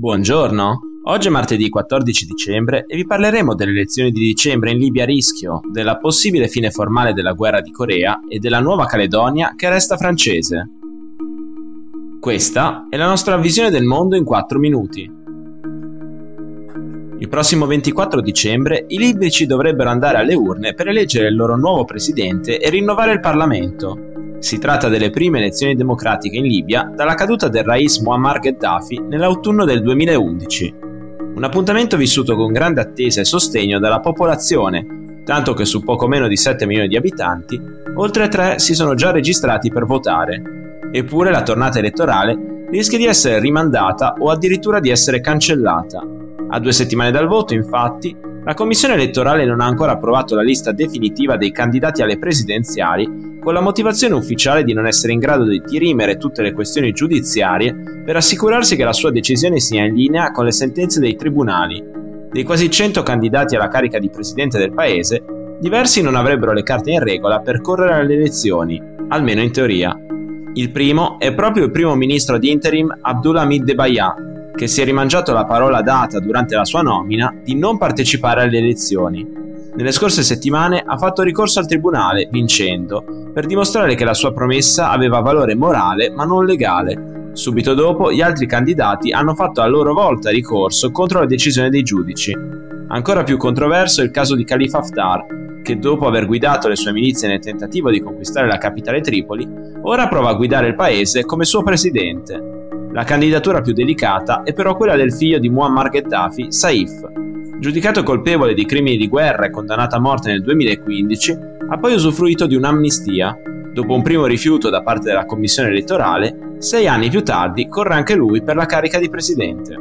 Buongiorno, oggi è martedì 14 dicembre e vi parleremo delle elezioni di dicembre in Libia a rischio, della possibile fine formale della guerra di Corea e della Nuova Caledonia che resta francese. Questa è la nostra visione del mondo in 4 minuti. Il prossimo 24 dicembre i libici dovrebbero andare alle urne per eleggere il loro nuovo presidente e rinnovare il Parlamento. Si tratta delle prime elezioni democratiche in Libia dalla caduta del Rais Muammar Gheddafi nell'autunno del 2011. Un appuntamento vissuto con grande attesa e sostegno dalla popolazione, tanto che su poco meno di 7 milioni di abitanti, oltre 3 si sono già registrati per votare. Eppure la tornata elettorale rischia di essere rimandata o addirittura di essere cancellata. A due settimane dal voto, infatti, la Commissione elettorale non ha ancora approvato la lista definitiva dei candidati alle presidenziali con la motivazione ufficiale di non essere in grado di dirimere tutte le questioni giudiziarie per assicurarsi che la sua decisione sia in linea con le sentenze dei tribunali. Dei quasi 100 candidati alla carica di presidente del paese, diversi non avrebbero le carte in regola per correre alle elezioni, almeno in teoria. Il primo è proprio il primo ministro di interim Abdulhamid Debaya, che si è rimangiato la parola data durante la sua nomina di non partecipare alle elezioni. Nelle scorse settimane ha fatto ricorso al tribunale, vincendo, per dimostrare che la sua promessa aveva valore morale ma non legale. Subito dopo gli altri candidati hanno fatto a loro volta ricorso contro la decisione dei giudici. Ancora più controverso è il caso di Khalifa Haftar, che dopo aver guidato le sue milizie nel tentativo di conquistare la capitale Tripoli, ora prova a guidare il paese come suo presidente. La candidatura più delicata è però quella del figlio di Muammar Gheddafi, Saif, Giudicato colpevole di crimini di guerra e condannato a morte nel 2015, ha poi usufruito di un'amnistia. Dopo un primo rifiuto da parte della commissione elettorale, sei anni più tardi corre anche lui per la carica di presidente.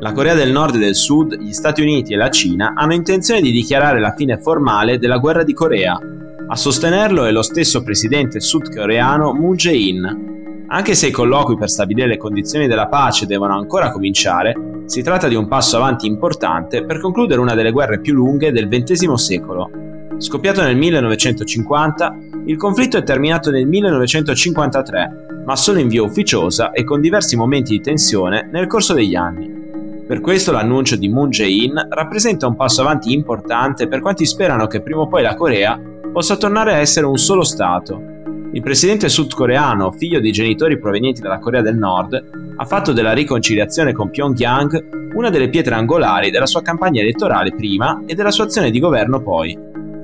La Corea del Nord e del Sud, gli Stati Uniti e la Cina hanno intenzione di dichiarare la fine formale della guerra di Corea. A sostenerlo è lo stesso presidente sudcoreano Moon Jae-in. Anche se i colloqui per stabilire le condizioni della pace devono ancora cominciare, si tratta di un passo avanti importante per concludere una delle guerre più lunghe del XX secolo. Scoppiato nel 1950, il conflitto è terminato nel 1953, ma solo in via ufficiosa e con diversi momenti di tensione nel corso degli anni. Per questo l'annuncio di Moon Jae-in rappresenta un passo avanti importante per quanti sperano che prima o poi la Corea possa tornare a essere un solo Stato, il presidente sudcoreano, figlio di genitori provenienti dalla Corea del Nord, ha fatto della riconciliazione con Pyongyang una delle pietre angolari della sua campagna elettorale prima e della sua azione di governo poi.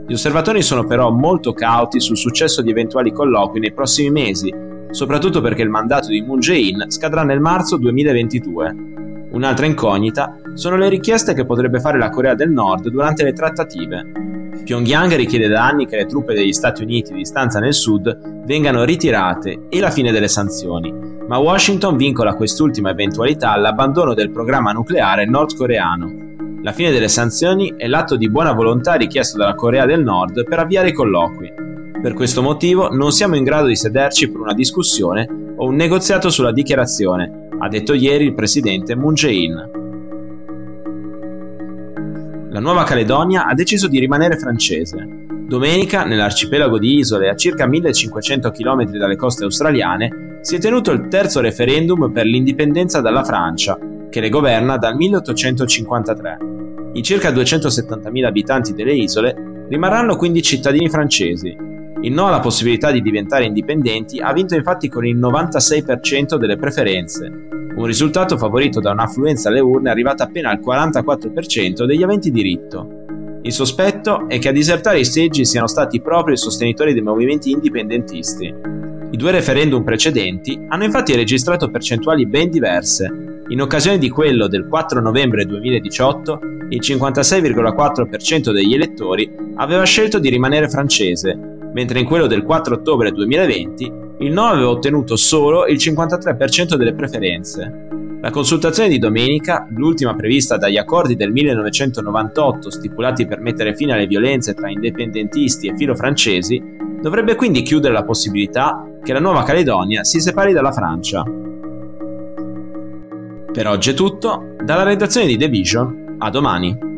Gli osservatori sono però molto cauti sul successo di eventuali colloqui nei prossimi mesi, soprattutto perché il mandato di Moon Jae-in scadrà nel marzo 2022. Un'altra incognita sono le richieste che potrebbe fare la Corea del Nord durante le trattative. Pyongyang richiede da anni che le truppe degli Stati Uniti di stanza nel sud vengano ritirate e la fine delle sanzioni, ma Washington vincola quest'ultima eventualità all'abbandono del programma nucleare nordcoreano. La fine delle sanzioni è l'atto di buona volontà richiesto dalla Corea del Nord per avviare i colloqui. Per questo motivo non siamo in grado di sederci per una discussione o un negoziato sulla dichiarazione, ha detto ieri il presidente Moon Jae-in la Nuova Caledonia ha deciso di rimanere francese. Domenica, nell'arcipelago di isole a circa 1500 km dalle coste australiane, si è tenuto il terzo referendum per l'indipendenza dalla Francia, che le governa dal 1853. I circa 270.000 abitanti delle isole rimarranno quindi cittadini francesi. Il no alla possibilità di diventare indipendenti ha vinto infatti con il 96% delle preferenze, un risultato favorito da un'affluenza alle urne arrivata appena al 44% degli aventi diritto. Il sospetto è che a disertare i seggi siano stati proprio i sostenitori dei movimenti indipendentisti. I due referendum precedenti hanno infatti registrato percentuali ben diverse. In occasione di quello del 4 novembre 2018, il 56,4% degli elettori aveva scelto di rimanere francese, mentre in quello del 4 ottobre 2020 il no aveva ottenuto solo il 53% delle preferenze. La consultazione di domenica, l'ultima prevista dagli accordi del 1998 stipulati per mettere fine alle violenze tra indipendentisti e filo francesi, dovrebbe quindi chiudere la possibilità che la Nuova Caledonia si separi dalla Francia. Per oggi è tutto, dalla redazione di The Vision, a domani.